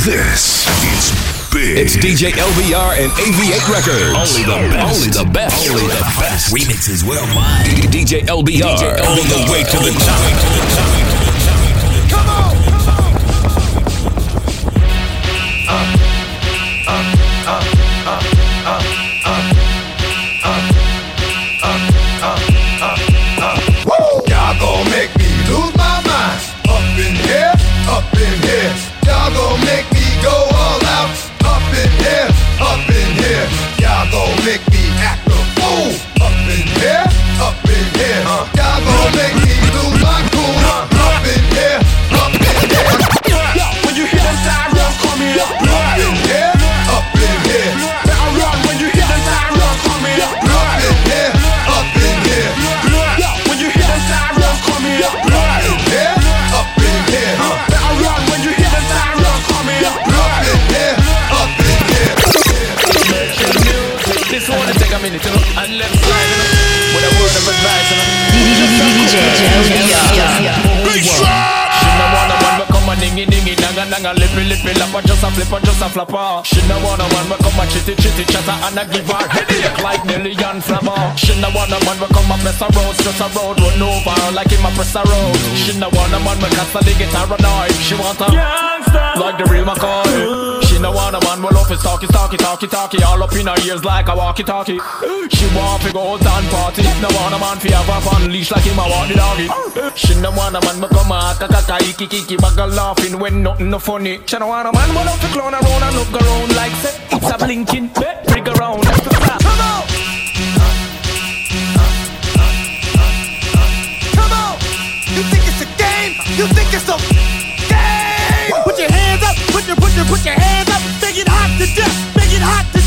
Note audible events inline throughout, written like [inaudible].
This is big. It's DJ LBR and AV8 Records. Only the best. Only the best. Only the best. Remixes worldwide. DJ LBR. DJ All the way to the top. Dingy dingy nanga nanga lippy lippy lapper just a flipper just a flapper. She no wanna one but come a chitty chitty chatter and a give her headache like Nelly and Flabber. She no wanna one but come a press a road stress a road run over like him a press a road. She no wanna one but cast a the guitar annoyed. She want a gangster like the real McCoy. She no wanna man well off his talkie talkie talkie talkie all up in her ears like a walkie talkie. She want to go down party. No wanna man fi have her on leash like him a walk the doggy. She no wanna man but come a kaka iki kiki bugger laughing when nothing no funny. She no wanna man but up to clown around and look around like say it's a blinking bet rig around. Come on. Come on! You think it's a game? You think it's a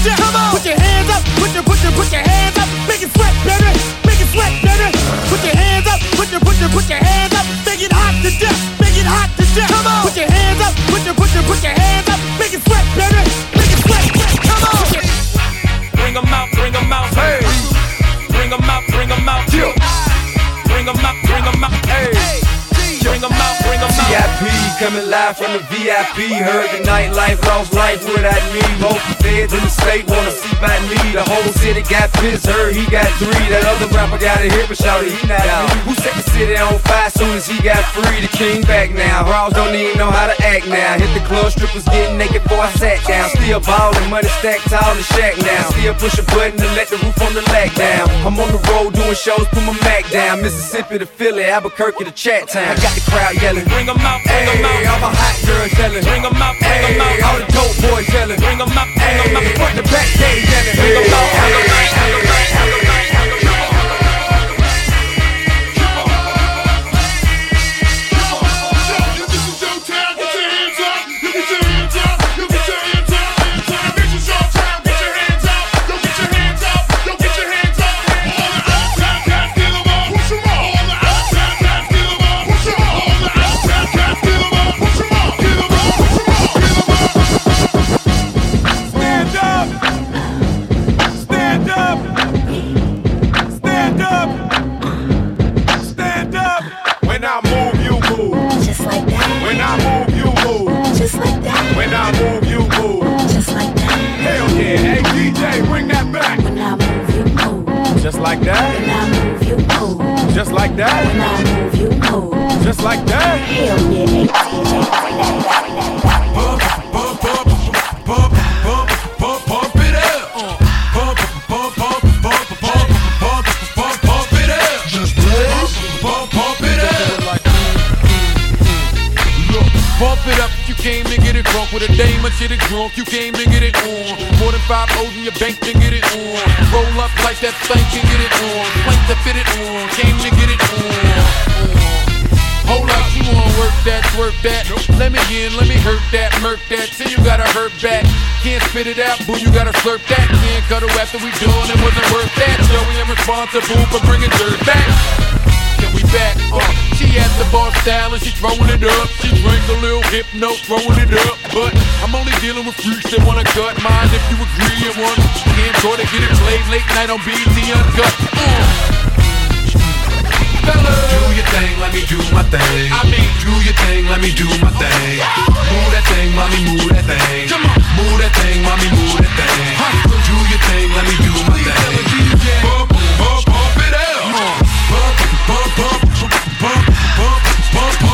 it hot to death. Come on! Put your hands up, put your put your put your hands up, make it sweat, baby, make it sweat, baby. Put your hands up, put your put your put your hands up, make it hot to death, make it hot to death. Come on! Put your hands up, put your put your put your hands up, make it sweat, baby, make it sweat, sweat. Come on! Bring 'em out, bring 'em out, hey. Bring 'em out, bring 'em out, Yeah. Bring 'em out, bring 'em out, hey. Bring 'em out, bring 'em out. VIP coming live from the VIP. Heard the nightlife, lost life without me. Most feds in the state wanna see by me. The whole city got pissed, heard he got three. That other rapper got a hit, but shouted he not out. Who set the city on fire soon as he got free? The king back now. Raws don't even know how to act now. Hit the club, strippers getting naked before I sat down. Still ballin', money stacked tall the shack now. Still push a button to let the roof on the Lac down. I'm on the road doing shows, put my Mac down. Mississippi to Philly, Albuquerque to Chat Town. I got the crowd yelling. Bring 'em out, bring 'em Hey, out. all my hot girls yelling. Bring 'em out, bring 'em Hey, out. all the dope boys yelling. Bring 'em out, bring 'em out. Front the back, they yelling. Bring out, bring 'em out. Stand like that. When I move, you. Just like When that. I move, you. Just like that. Hell yeah, hey, came to get it drunk with a dame or shit it drunk. You came to get it on. More than five O's in your bank to get it on. Roll up like that thing can get it on. Plank to fit it on. Came to get it on. Hold up, you wanna work that, work that. Let me in, let me hurt that, murk that. Say you gotta hurt back. Can't spit it out, boo, you gotta slurp that. Can't cut it after we done, it wasn't worth that. Joey, I'm responsible for bringing dirt back. Can we back? Uh, she at the bar style and she throwing it up. She drank a little hypno, throwing it up. But I'm only dealing with freaks that wanna cut mine. If you agree, and one can't try to get it played late night on BET Uncut. Mm. Do your thing, let me do my thing. I mean, do your thing, let me do my thing. Move that thing, mommy, move that thing. Come on, move that thing, mommy, move that thing. Do your thing, let me do my thing. bump, bump, bump, bump.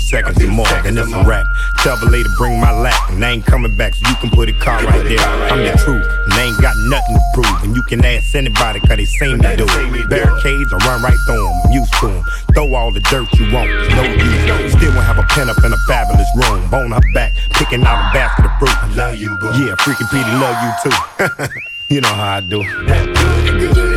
seconds and more. Then it's a wrap. Tell the bring my lap, and I ain't coming back, so you can put a car right there. I'm the truth, and I ain't got nothing to prove. And you can ask anybody, cause they seen me do it. Barricades, I run right through them, I'm used to them. Throw all the dirt you want, no use. Still won't have a pen up in a fabulous room. Bone her back, picking out a basket of fruit. I love you, boo. Yeah, freaking Petey, love you too. [laughs] you know how I do.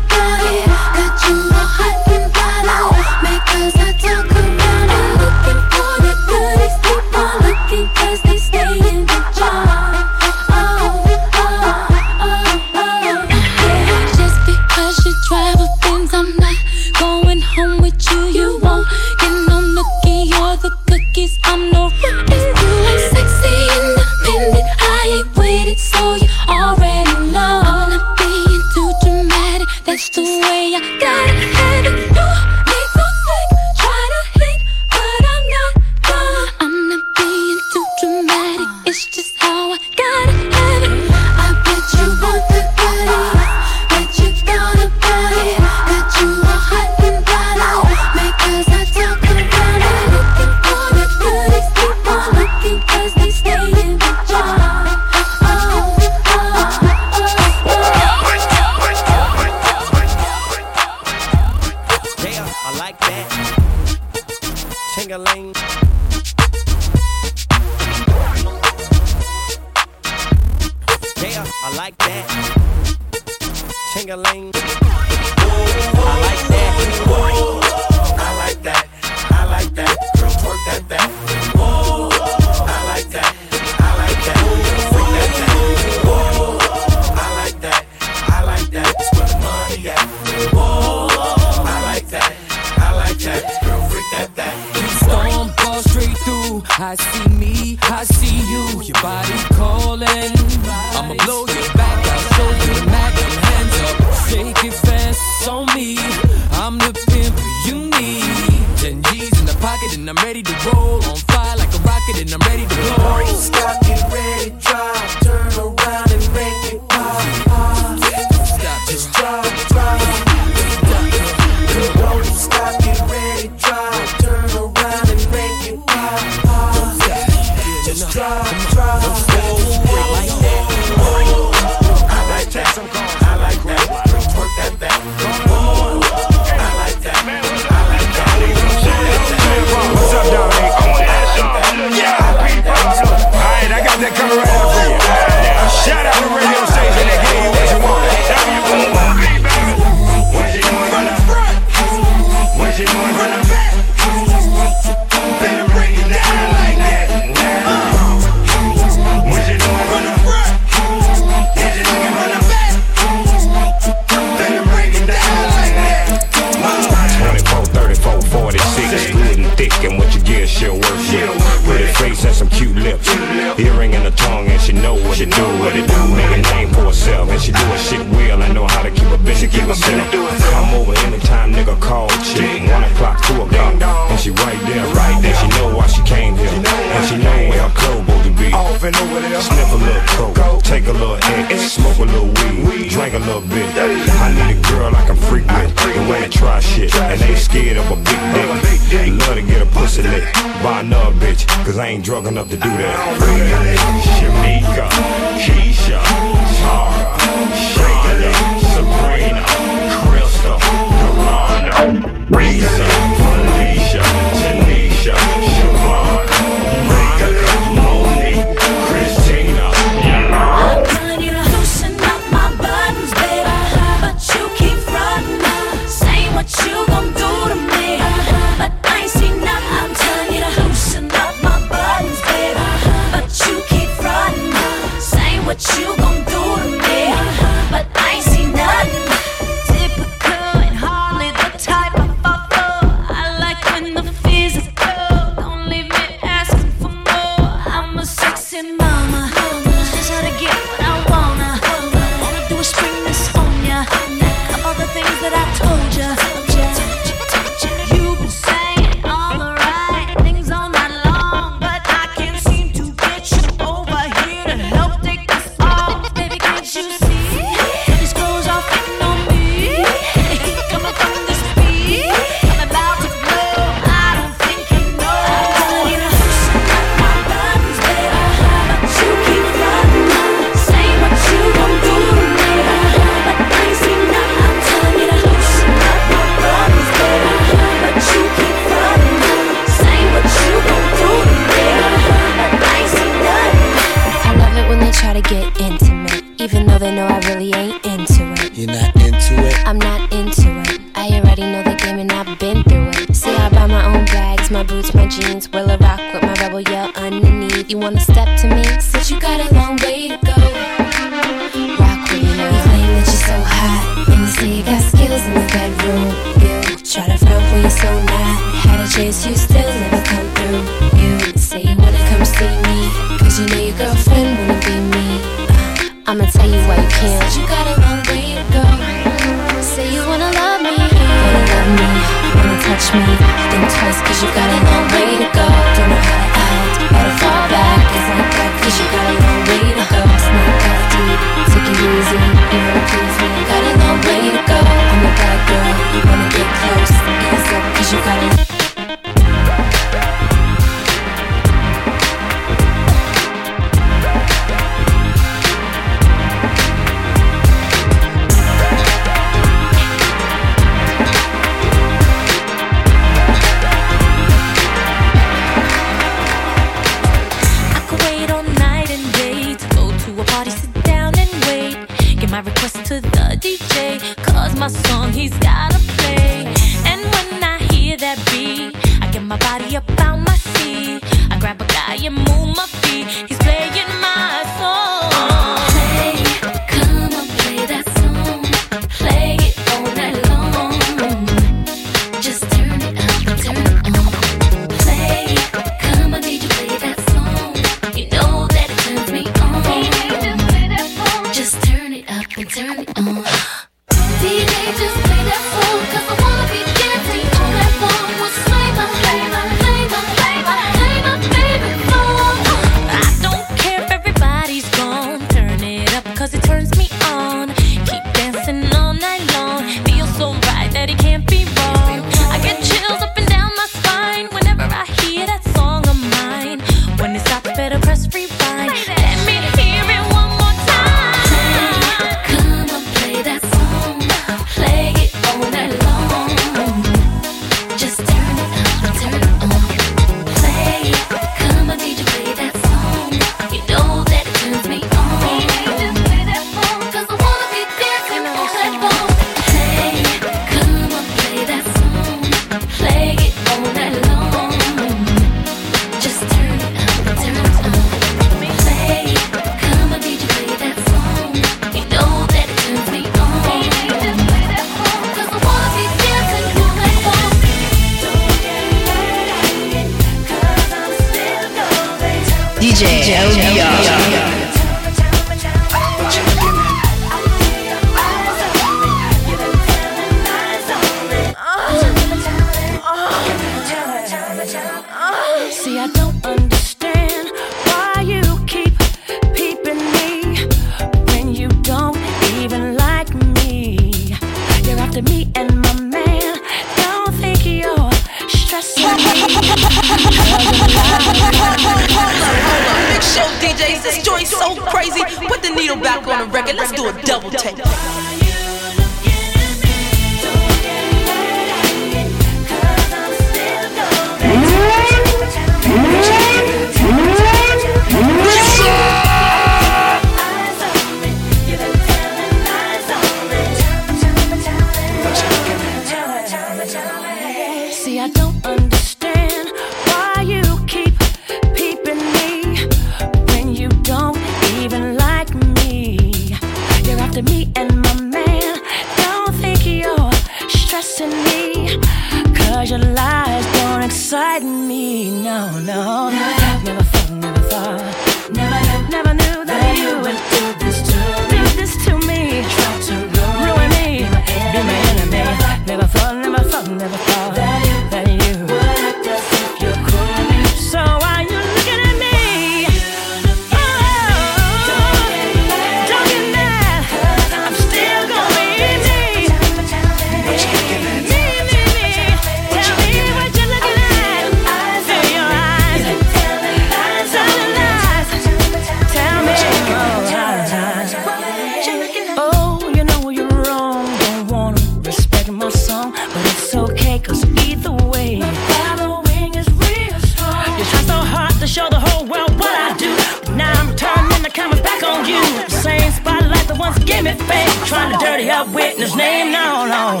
once gave me fame, trying to dirty up witness name. No, no.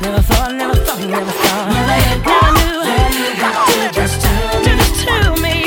Never thought, never thought, never thought. Never knew. Just to me.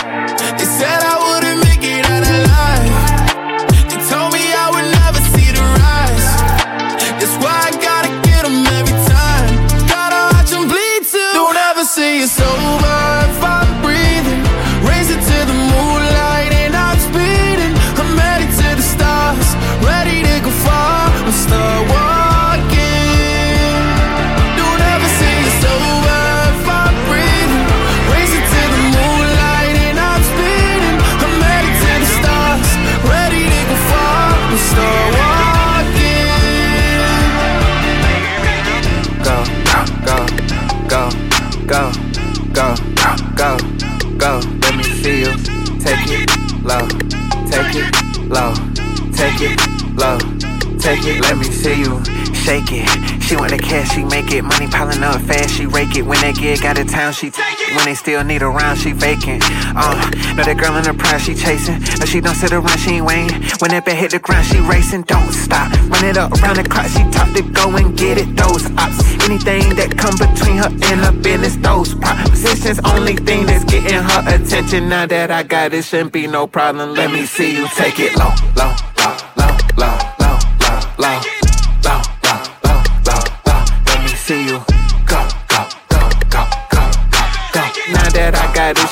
Take it, let me see you shake it. She want the cash, she make it. Money piling up fast, she rake it. When they get out of town, she take it. When they still need a round, she vacant. Uh, know that girl in the prize, she chasing. No, she don't sit around, she ain't waiting. When that bed hit the ground, she racing. Don't stop. Run it up around the clock, she top to go and get it. Those ops, anything that come between her and her business, those propositions, only thing that's getting her attention. Now that I got it, shouldn't be no problem. Let me see you take it low, low, low, low,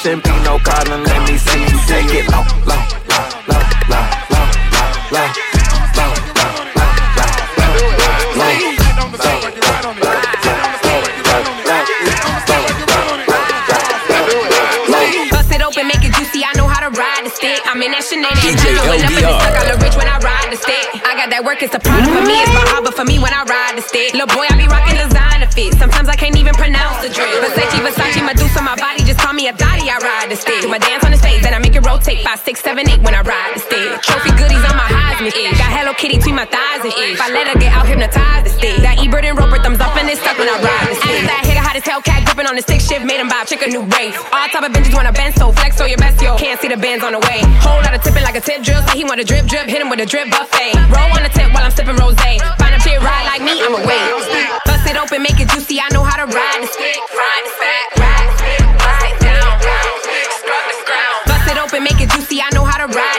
Pino calling, let me see you take it low, low, low, low, low, low, low, I'm in that shenanigans. I know it up and stuck. I look rich when I ride the stick. Got that work, it's a problem for me. It's my hobby for me when I ride the stick. Little boy, I be rocking designer fit. Sometimes I can't even pronounce the drip. Versace, Versace, Medusa, my deuce on my body just call me a thotty. I ride the stick. Do my dance on the stage, then I make it rotate. Five, six, seven, eight when I ride the stick. Trophy goodies on my Heisman ish. Got Hello Kitty between my thighs and ish. If I let her get out, hypnotized the stick. That E-Bird and Roper thumbs up and it's stuck when I ride the stick. Hot as hell cat gripping on the stick shift. Made him buy a chick a new race. All type of bitches wanna bend so flex so your best yo. Can't see the bands on the way. Whole lot of tipping like a tip drill. Say he want a drip drip. Hit him with a drip buffet. Roll on the tip while I'm sipping rose. Find a chick ride like me, I'm a wait. Bust it open, make it juicy. I know how to ride the stick. Ride the stick. Ride the stick. Bust it down. Bust it open, make it juicy. I know how to. Ride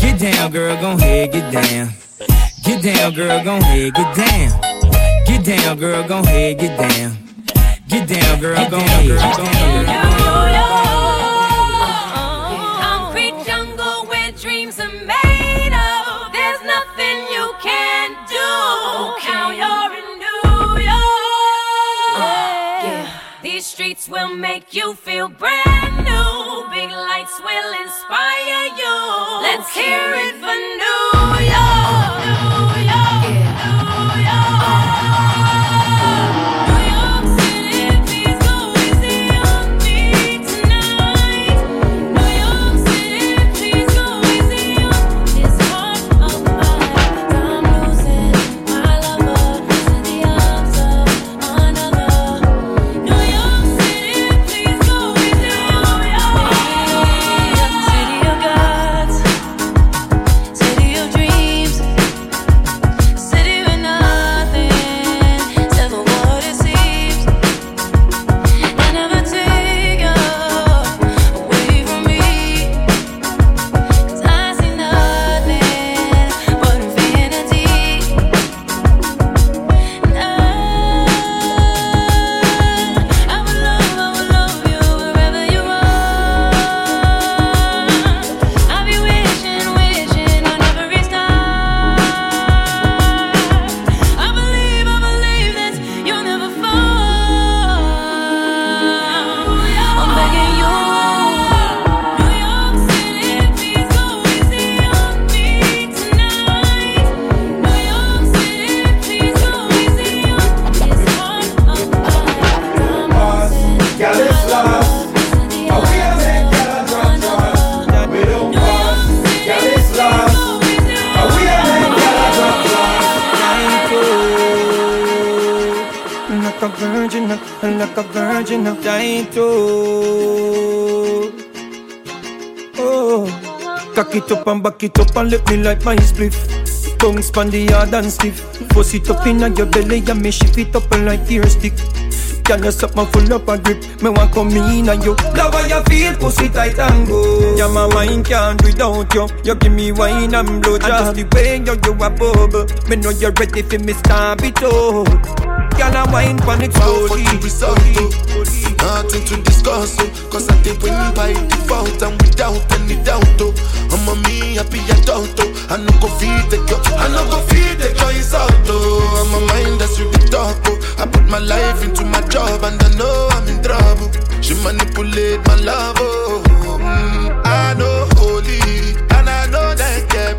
Get down, girl, go ahead, get down. Get down, girl, go ahead, get down. Get down, girl, go ahead, get down. Get down, girl, go ahead, get down. Girl, go ahead. will make you feel brand lights will inspire you. Let's hear it for New up and back it up and let me like my spliff. Tongue span the hard and stiff. Force it up in your belly and me shift it up and like tear stick. Can you suck my full up a grip? Me want come in and you Love how you feel, pussy tight and go Yeah, my wine can't do without you You give me wine and blow job And just the way you, you a bubble Me know you're ready for me stamp it out Can I wine pan it slowly Nothing to discuss, oh Cause I did win by default and without any doubt, oh I'm a me happy adult, oh I no go feed the girl, I no go feed the girl, it's out, oh I'm a mind that's the talk, oh I put my life into my job and I know I'm in trouble. She manipulate my love, oh. Mm, I know holy and I know that get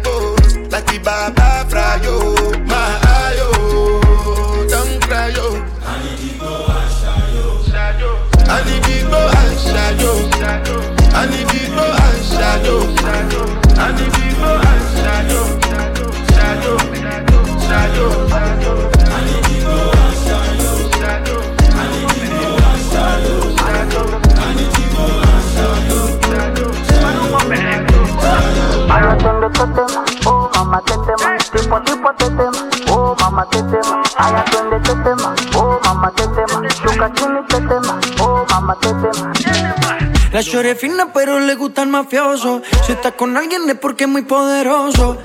Es fina pero le gusta el mafioso. Si está con alguien es porque es muy poderoso.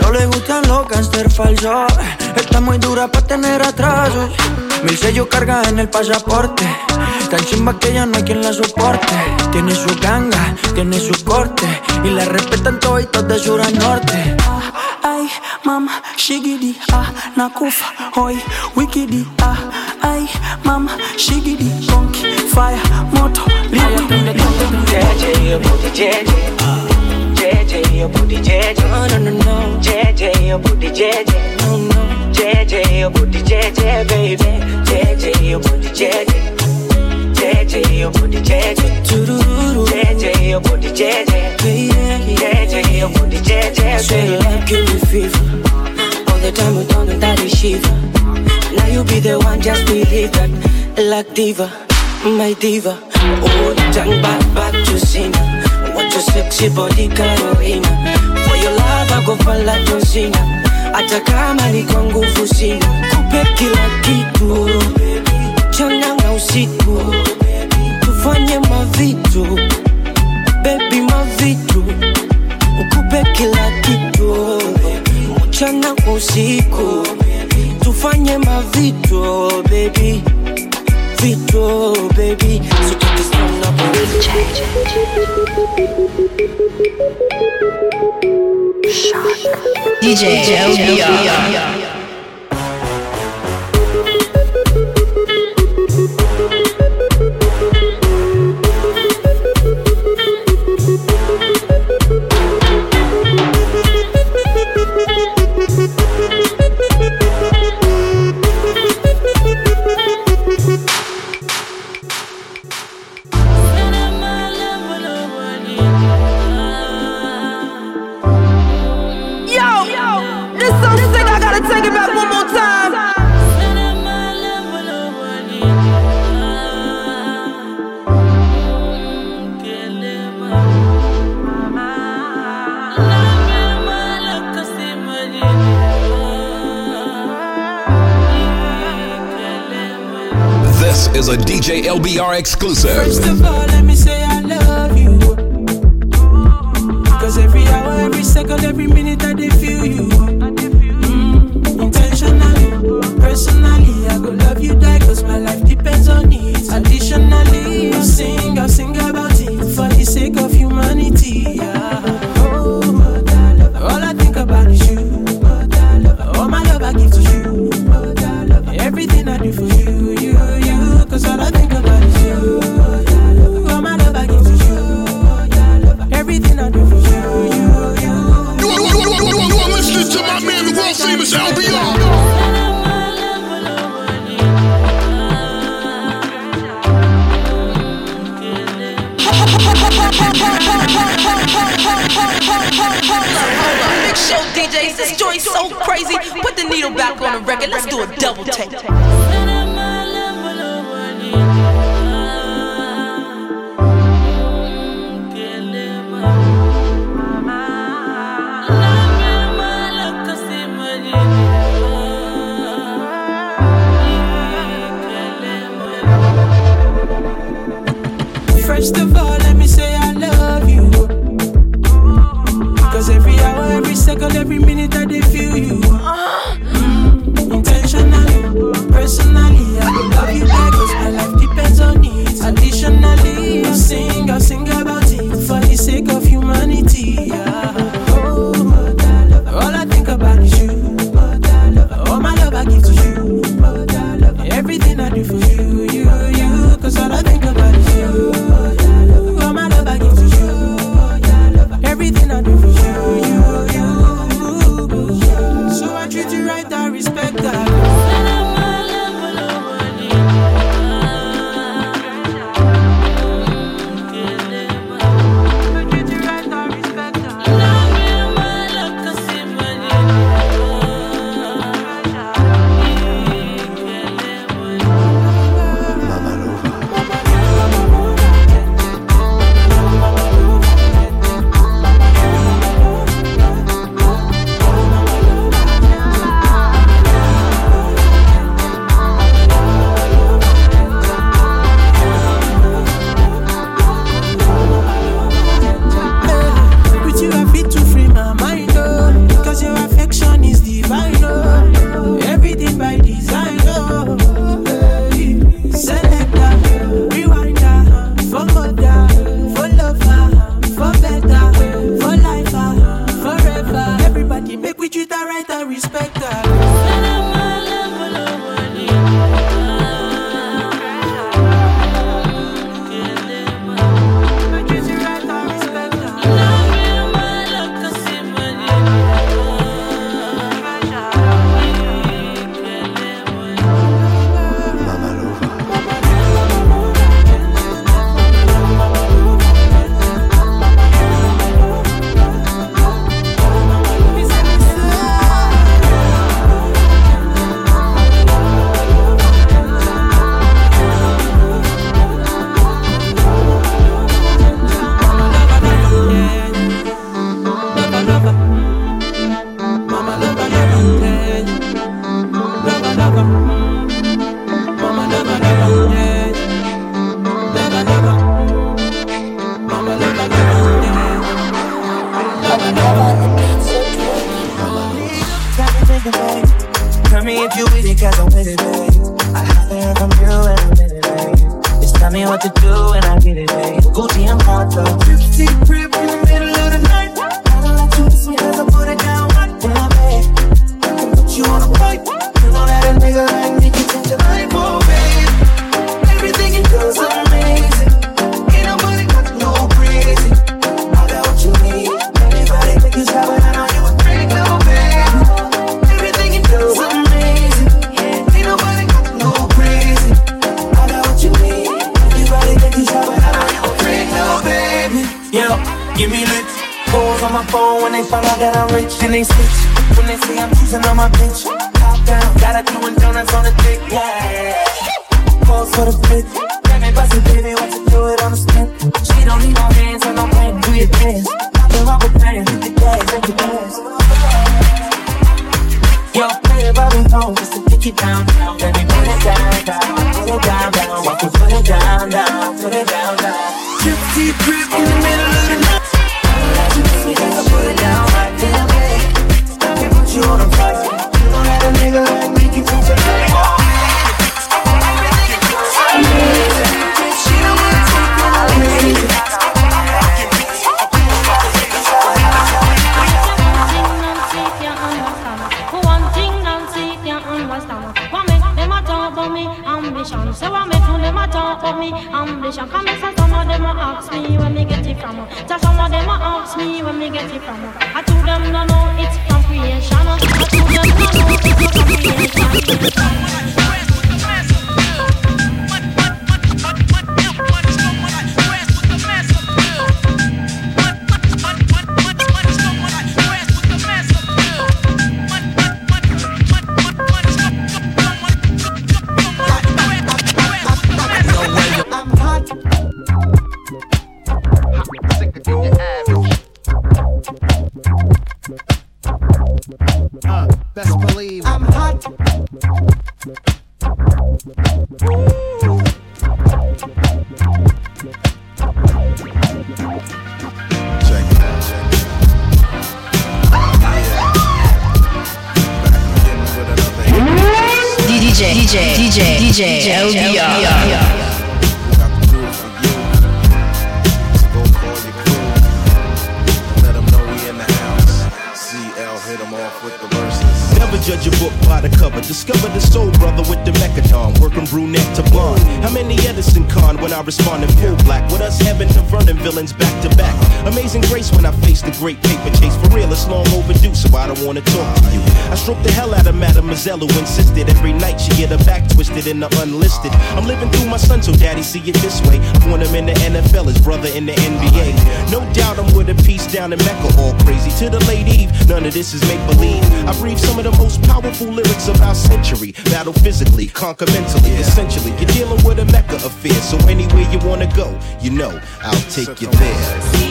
No le gustan los gangster falsos Está muy dura para tener atrasos. Mil sellos carga en el pasaporte. Tan chimba que ya no hay quien la soporte. Tiene su ganga, tiene su corte. Y la respetan toditos de sur a norte. Ay, mama, shigidi, ah, nakufa, hoi, wikidi, ah, ay, mama, shigidi, konki, fire, moto, liquidi, JJ, your booty JJ JJ, your booty JJ No, no, no, JJ, your booty JJ No, no JJ, your booty JJ, baby JJ, your booty JJ JJ, your booty JJ JJ, your booty JJ JJ, your booty JJ, Say you give me fever. All the time we don't know that is shiver. Now you be the one, just believe that Like diva, my diva. Oh, turn back, back to sin What your sexy body Carolina. For your love I go for La Josina. Cena Hata kama ni kwa nguvu sina. Kupe kila kitu. Mchana na usiku. Tufanye mavitu. Baby mavitu. Kupe kila kitu. Mchana usiku. Tufanye mavitu baby Vitu baby. So take this one up DJ LBR. DJ LBR exclusive. First of all, let me say I love you. Cause every hour, every second, every minute I feel you. Mm, intentionally, personally, I go love you die cause my life depends on it. Additionally, I'll sing, I'll sing about world famous LBR. Big show DJs, this joint's so crazy. Put the needle back on the record. Let's do a double take. Gypsy crib in the middle Who insisted every night she get her back twisted in the unlisted. I'm living through my son, so daddy see it this way. I want him in the NFL, his brother in the NBA. No doubt I'm with a piece down in Mecca, all crazy to the late eve. None of this is make believe. I breathe some of the most powerful lyrics of our century. Battle physically, conquer mentally, essentially. You're dealing with a Mecca affair, so anywhere you wanna go, you know I'll take you there.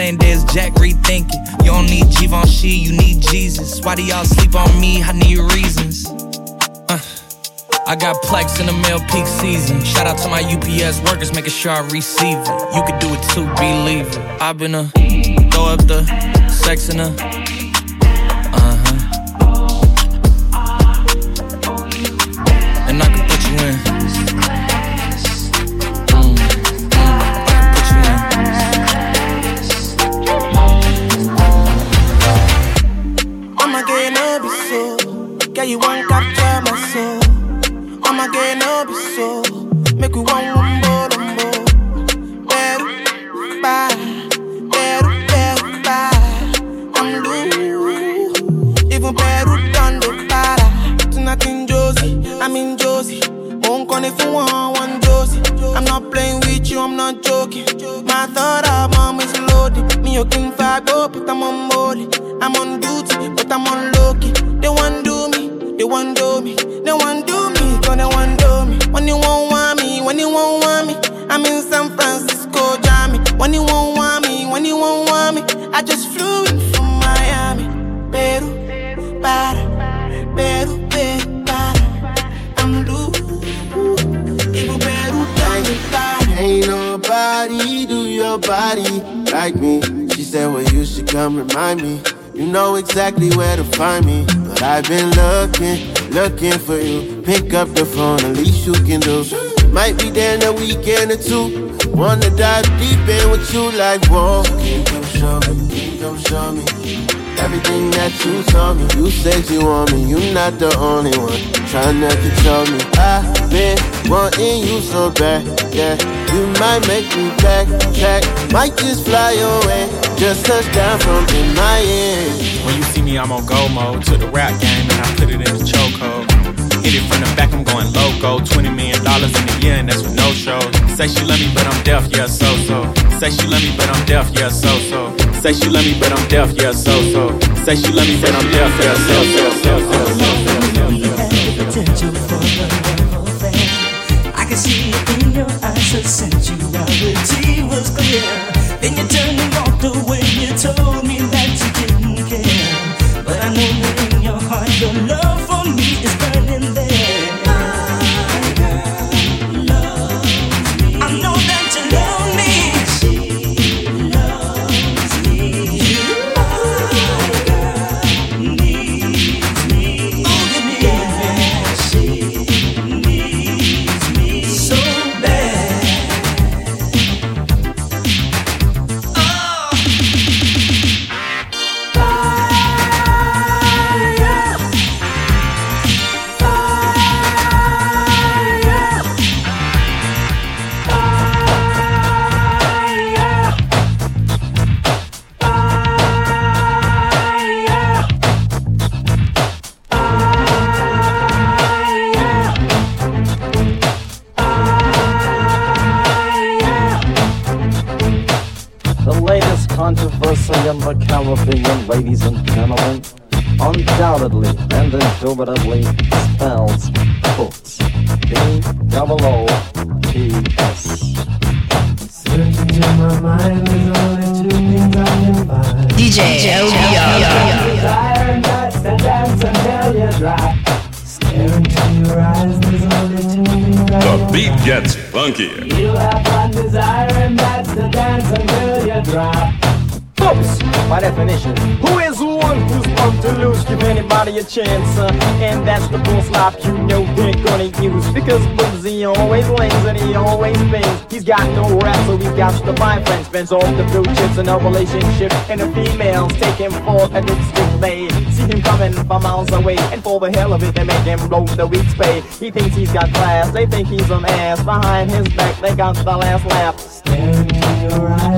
same day as Jack rethinking. You don't need Givenchy, you need Jesus. Why do y'all sleep on me? I need reasons. Uh. I got plex in the mail peak season. Shout out to my UPS workers, making sure I receive it. You can do it too, believe it. I've been a throw up the sex in a I've been looking, looking for you. Pick up the phone, at least you can do. Might be there in a weekend or two. Wanna dive deep in with you like, whoa. Can come show me? Come show me? Everything that you told me, you said you want me, you're not the only one. Trying to control me. I've been wanting you so bad, yeah. You might make me backtrack, might just fly away. Just touch down from in my end. When you see me, I'm on go mode to the rap game, and I put it in the chokehold. Hit it from the back, I'm going loco. $20 million in a year, and that's with no shows. Say she love me, but I'm deaf, yeah, so so. Say she love me, but I'm deaf, yeah, so so. Say she love me, but I'm deaf, yeah, so so. Say she love me, but I'm deaf, yeah, so so. so, so, so. potential for the whole thing. I can see it in your eyes, the sensuality walked away, you told me that you didn't care. But I know in your heart, your love for me is burning a chance, uh, and that's the full slap you know they're gonna use. Because Boozy always lays and he always bends. He's got no rap, so he got to find friends. Spends all the blue chips in a relationship, and the females take him for a lipstick they see him coming from miles away, and for the hell of it, they make him roll the week's pay. He thinks he's got class, they think he's an ass. Behind his back, they got the last laugh. Stare into your eyes,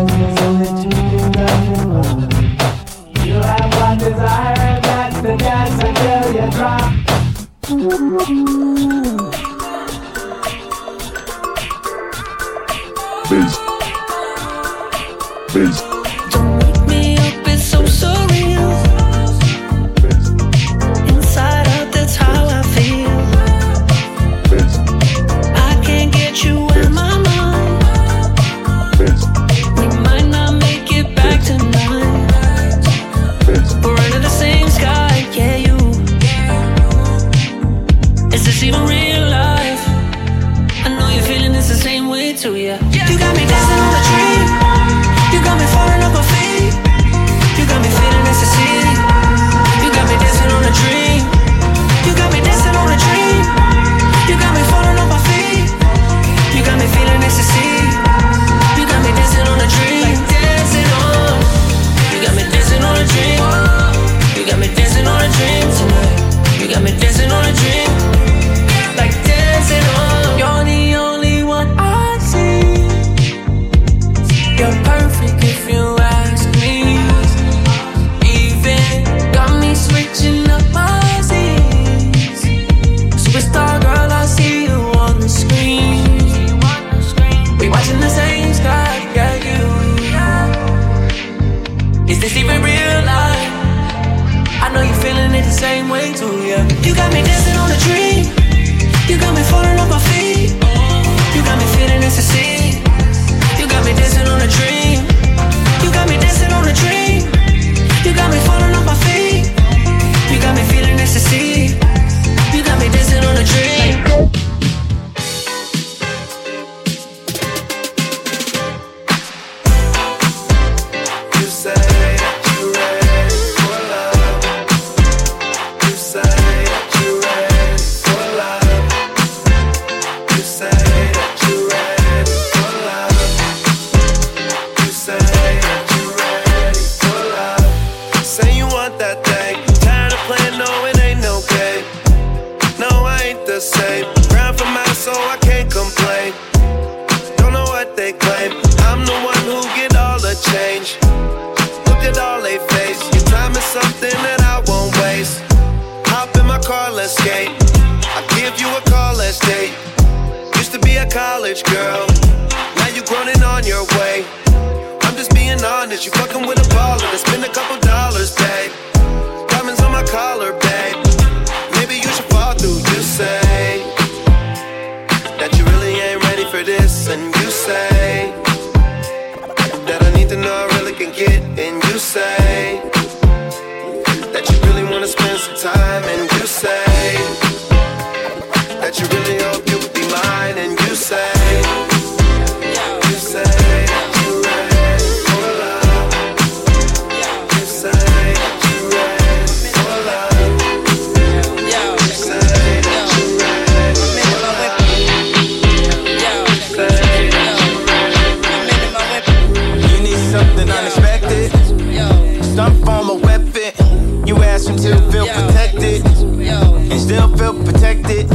Unexpected. Some form of weapon. You ask him to feel protected. And still feel protected.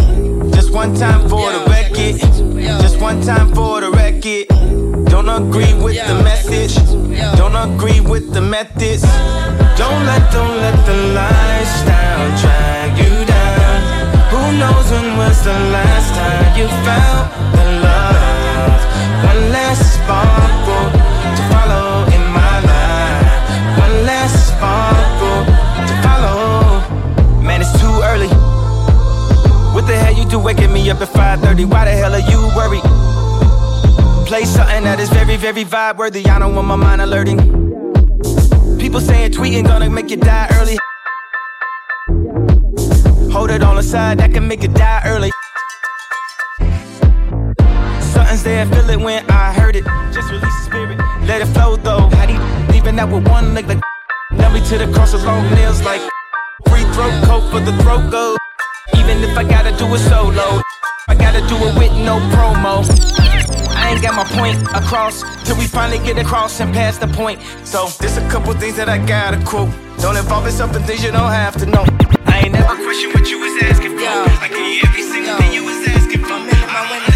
Just one time for the record. Just one time for the record. Don't agree with the message. Don't agree with the methods. Don't let, don't let the lifestyle drag you down. Who knows when was the last time you felt the love? One last sparkle to follow Hell you waking me up at 5:30? Why the hell are you worried? Play something that is very, very vibe worthy. I don't want my mind alerting. People saying tweeting gonna make you die early. Hold it on the side, that can make you die early. Something's there, feel it when I heard it. Just release the spirit, let it flow though. How do leaving out with one leg like nail me to the cross with long nails like free throat coat for the throat goat. Even if I gotta do it solo, I gotta do it with no promo. I ain't got my point across till we finally get across and pass the point. So there's a couple things that I gotta quote. Don't involve yourself in things you don't have to know. I ain't never question what you was asking for. I give you every single thing you was asking for.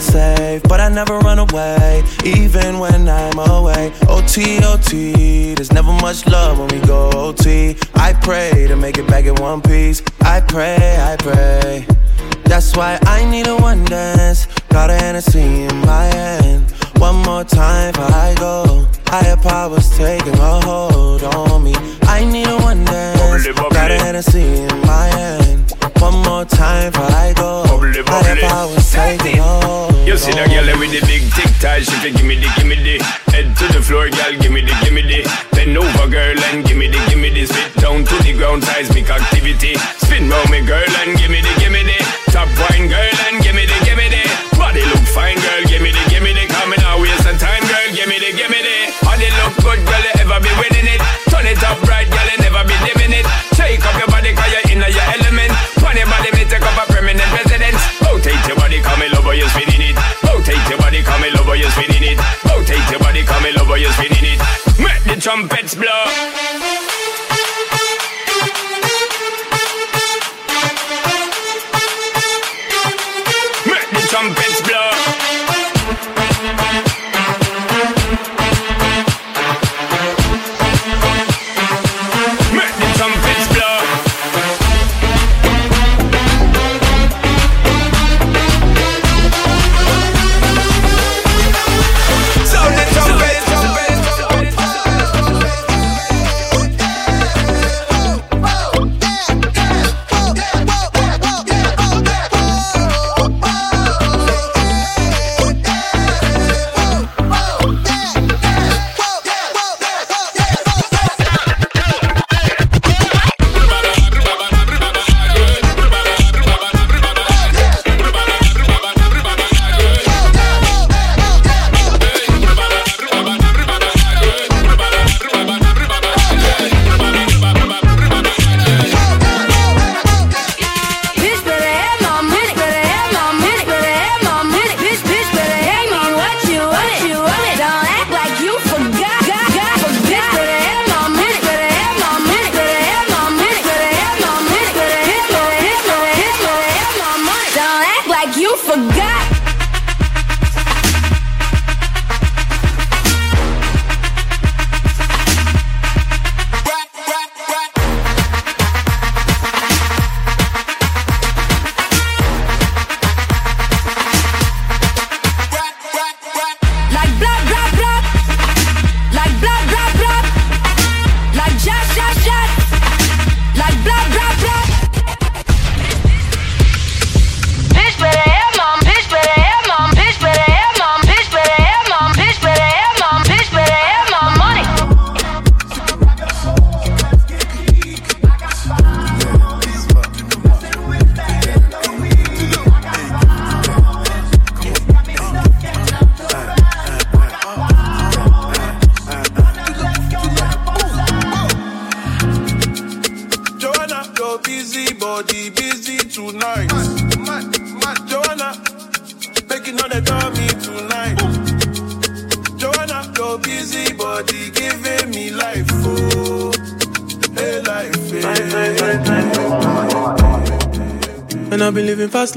said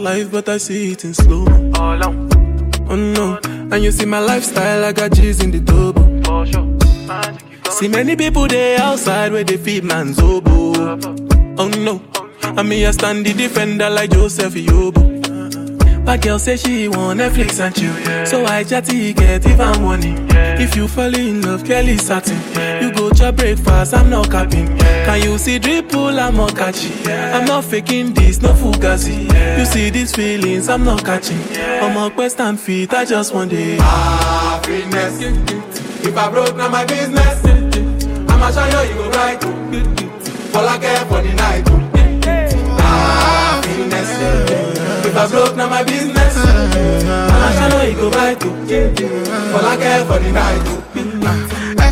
life, but I see it in slow. Oh no, and you see my lifestyle, I got G's in the double. See many people there outside where they feed man's oboe. Oh no, and me I stand the defender like Joseph Yobo. But girl say she want Netflix and chill, so I chatty get even money. If you fall in love, Kelly satin. You go to breakfast, I'm not capping. Can you see dripple? I'm not catching. I'm not faking this, no fugazi. You see these feelings, I'm not catching. I'm a quest and feet, I just want it. Happiness. If I broke, now my business. I'ma show you, you go right. All I care for the night. Happiness. If I broke, now my business. I'ma show you, go right. All I care for the night.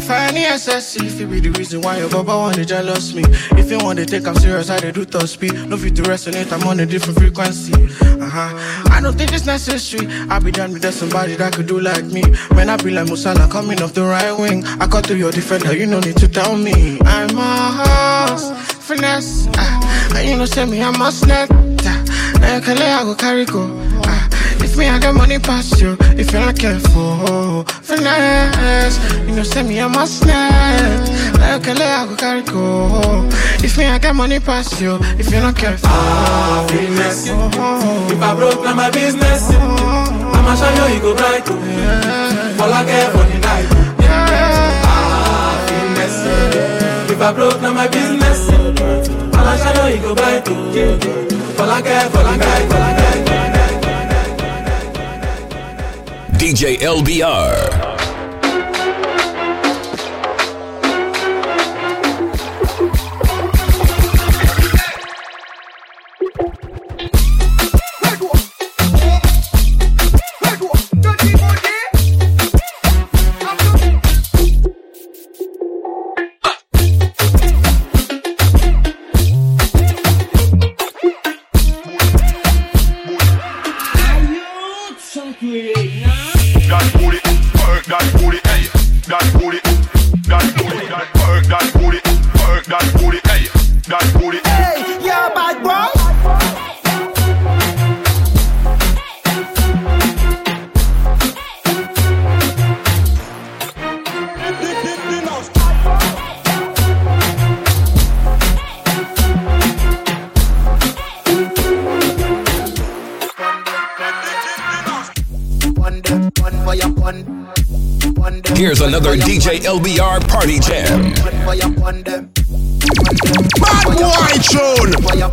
F-I-N-E-S-S-E If it be the reason why your baba want to jealous me. If you want to take I'm serious, I do top speed No fit to resonate, I'm on a different frequency. Uh-huh. I don't think it's necessary. I be done with that somebody that could do like me. When I be like Musala coming off the right wing. I cut through your defender, you no need to tell me. I'm a horse, finesse. Ah. And you know say me, I'm a snap Now you can lay, I go carry go. ah. If me, I got money past you If you're not careful, finesse. You know say me, a snap. Now you can lay, I go carry go. If me, I got money past you If you're not careful, finesse. If I broke, now my business I'ma show you, you go bright oh. All I care for the night. Ah, finesse. If I broke, now my business I'ma show you, you go bright oh. All I care for the night, DJ LBR. LBR Party Jam. Bad boy tune. Fire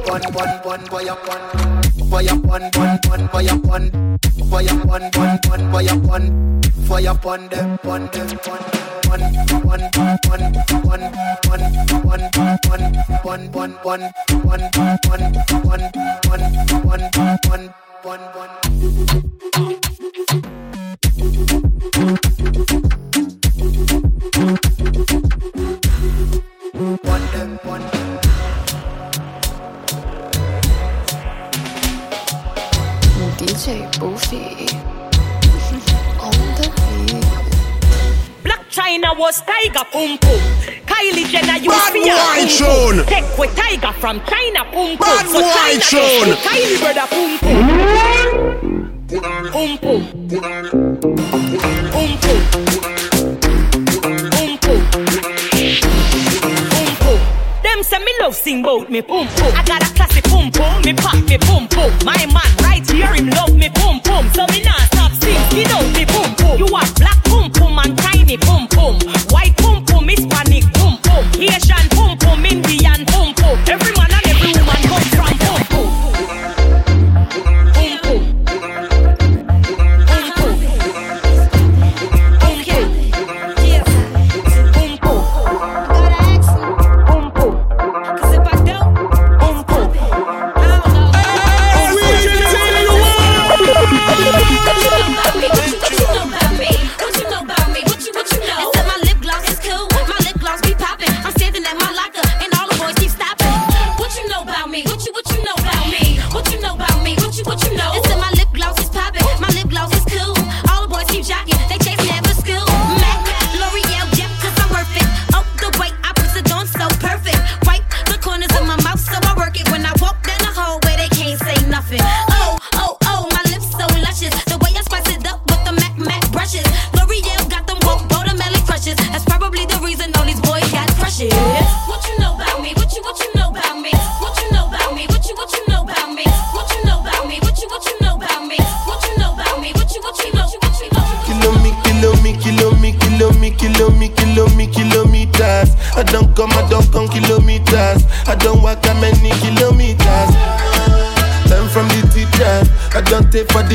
table fee on the beat. Blac Chyna was Tyga Pum Pum. Kylie Jenner used to be a Take with Tyga from China Pum Pum. Bad so China Pum Pum. Pum Pum. love sing bout me boom boom. I got a classy boom boom. me pop me boom boom. My man right here, him love me boom boom. So me not stop sing, skin know me boom boom. You are black boom boom and tiny boom boom. White boom pum, Hispanic boom boom. Haitian boom boom, Indian boom boom. Every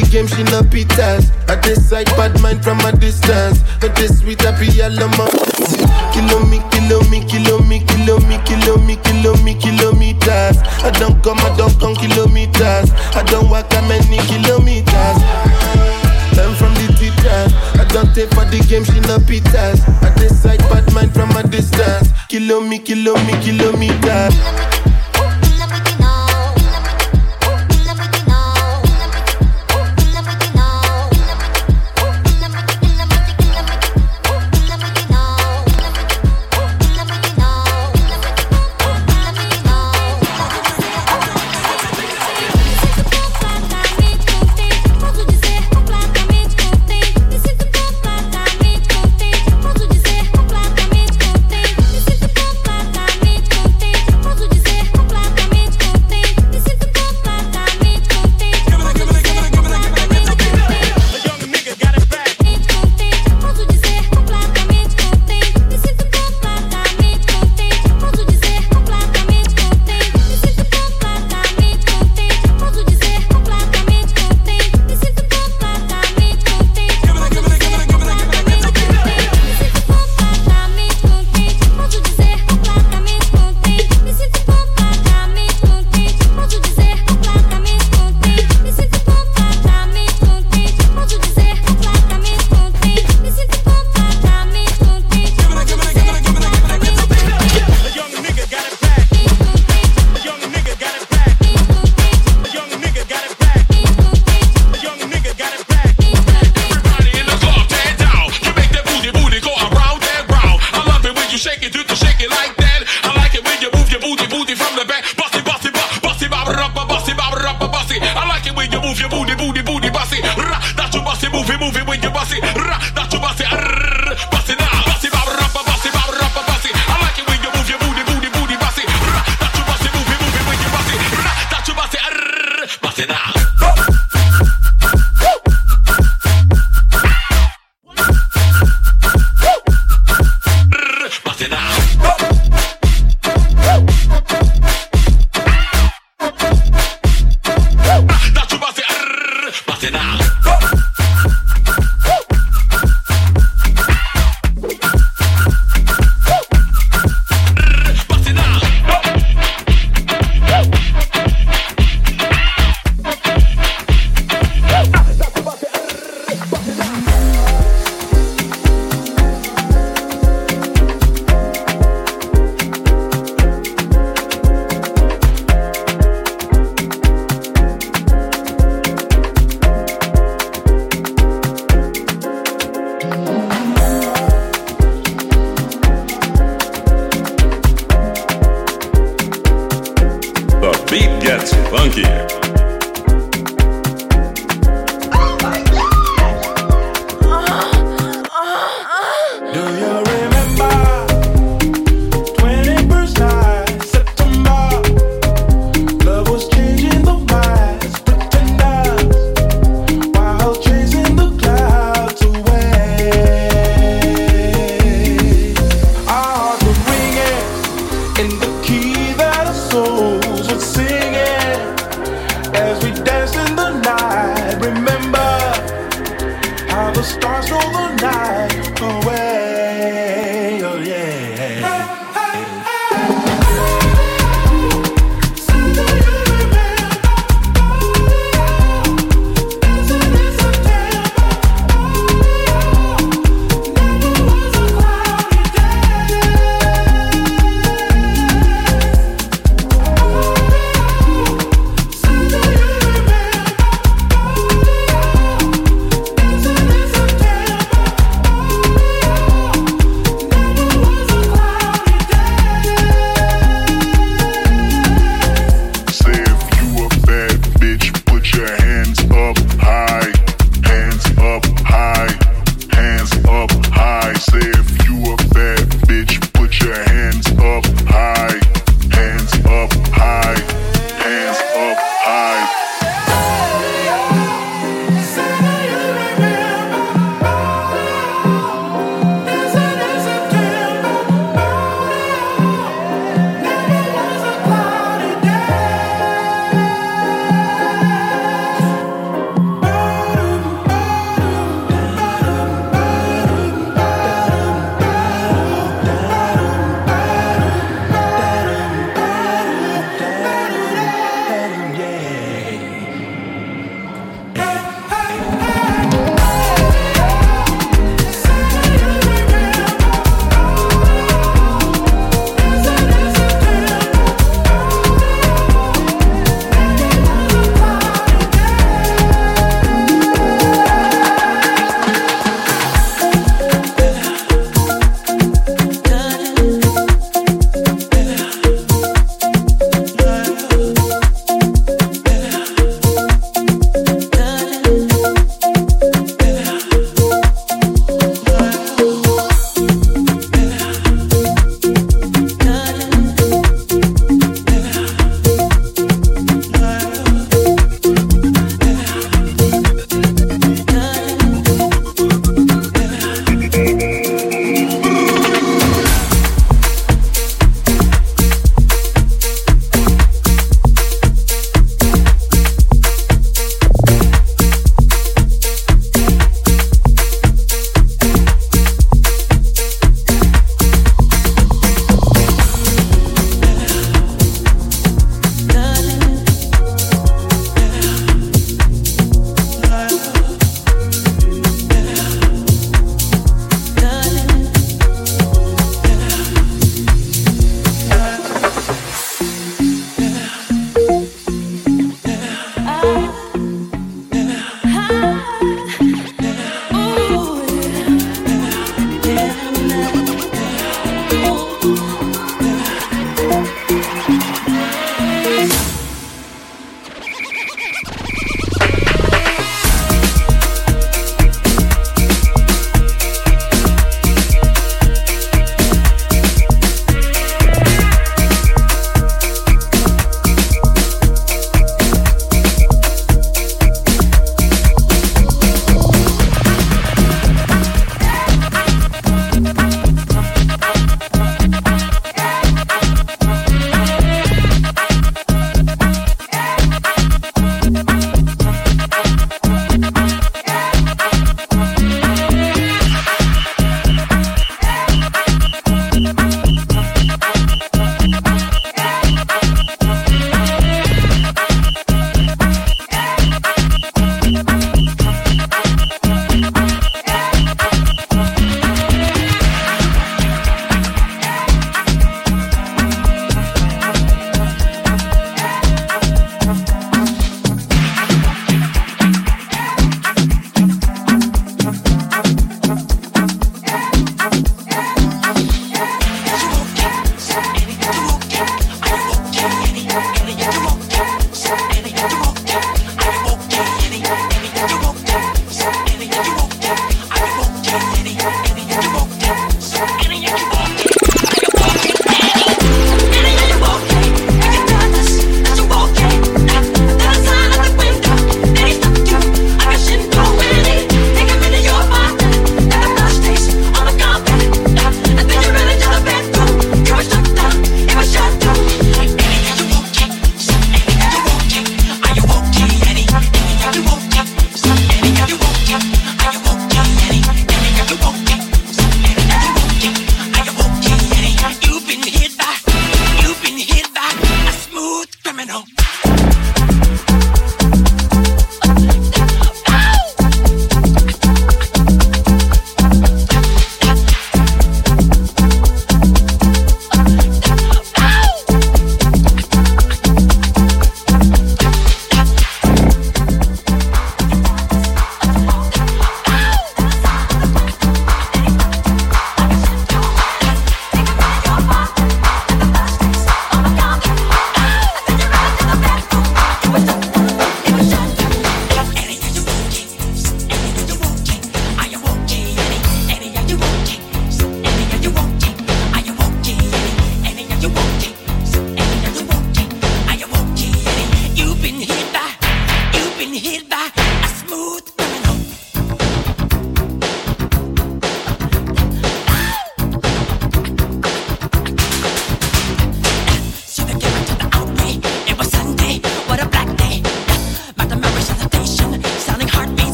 the game, she not pitas. I just like bad mind from a distance. But this sweet happy alama. Kilo me, kilo me, kilo me, kilo me, kilo me, kilo me, kilometers. I don't come, I don't come kilometers. I don't walk that many kilometers. I'm from the teacher. I don't take for the game, she not pitas. I just like bad mind from a distance. Kilo me, kilo me, kilometers.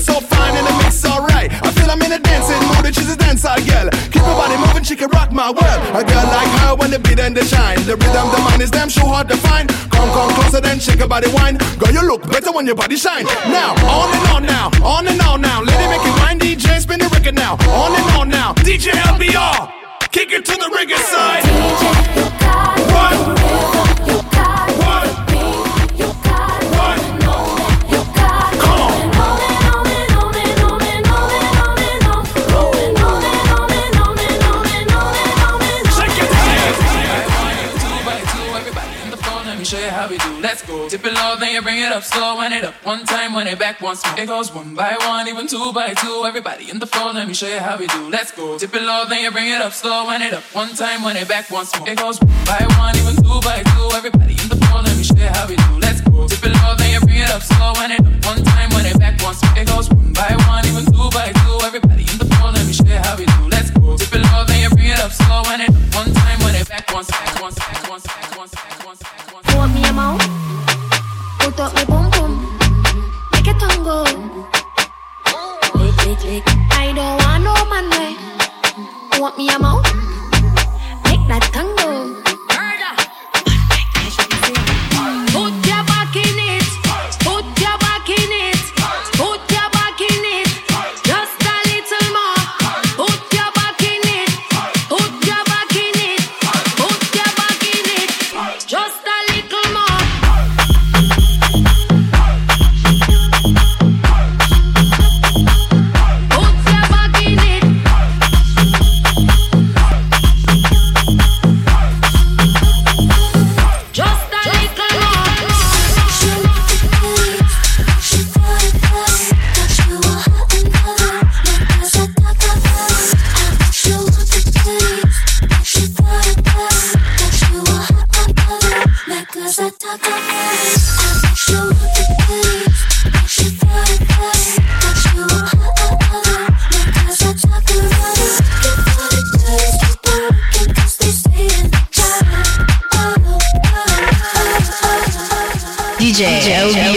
So fine and the mix so right. I feel I'm in a dancing mood, and she's a dancer girl. Keep her body moving, she can rock my world. A girl like her when the beat and the shine. The rhythm, the mind is damn sure hard to find. Come, come closer, then shake her body wine. Girl, you look better when your body shine. Now, on and on now, on and on now. Lady, make it wine, DJ, spin the record now. On and on now, DJ LBR, kick it to the reggae side. Bring it up slow, wind it up. One time, when it back once more. It goes one by one, even two by two. Everybody in the phone, let me show you how we do. Let's go. Tip it low, then you bring it up slow, wind it up. One time, when it back once more. It goes one by one, even two by two. Everybody in the phone, let me show you how we do. Let's go. Tip it low, then you bring it up slow, wind it up. One time, when it back once more. It goes one by one, even two by two. Everybody in the phone, let me show you how we do. Let's go. Tip it low, then you bring it up slow, wind it up. One time, when it back once, back once, back once, back once, back once, back once. Want me a mouth? Up me boom boom. Make it tango. Lick, lick, lick. I don't want no man way. Want me a mouth? Make that tango. DJ LBR.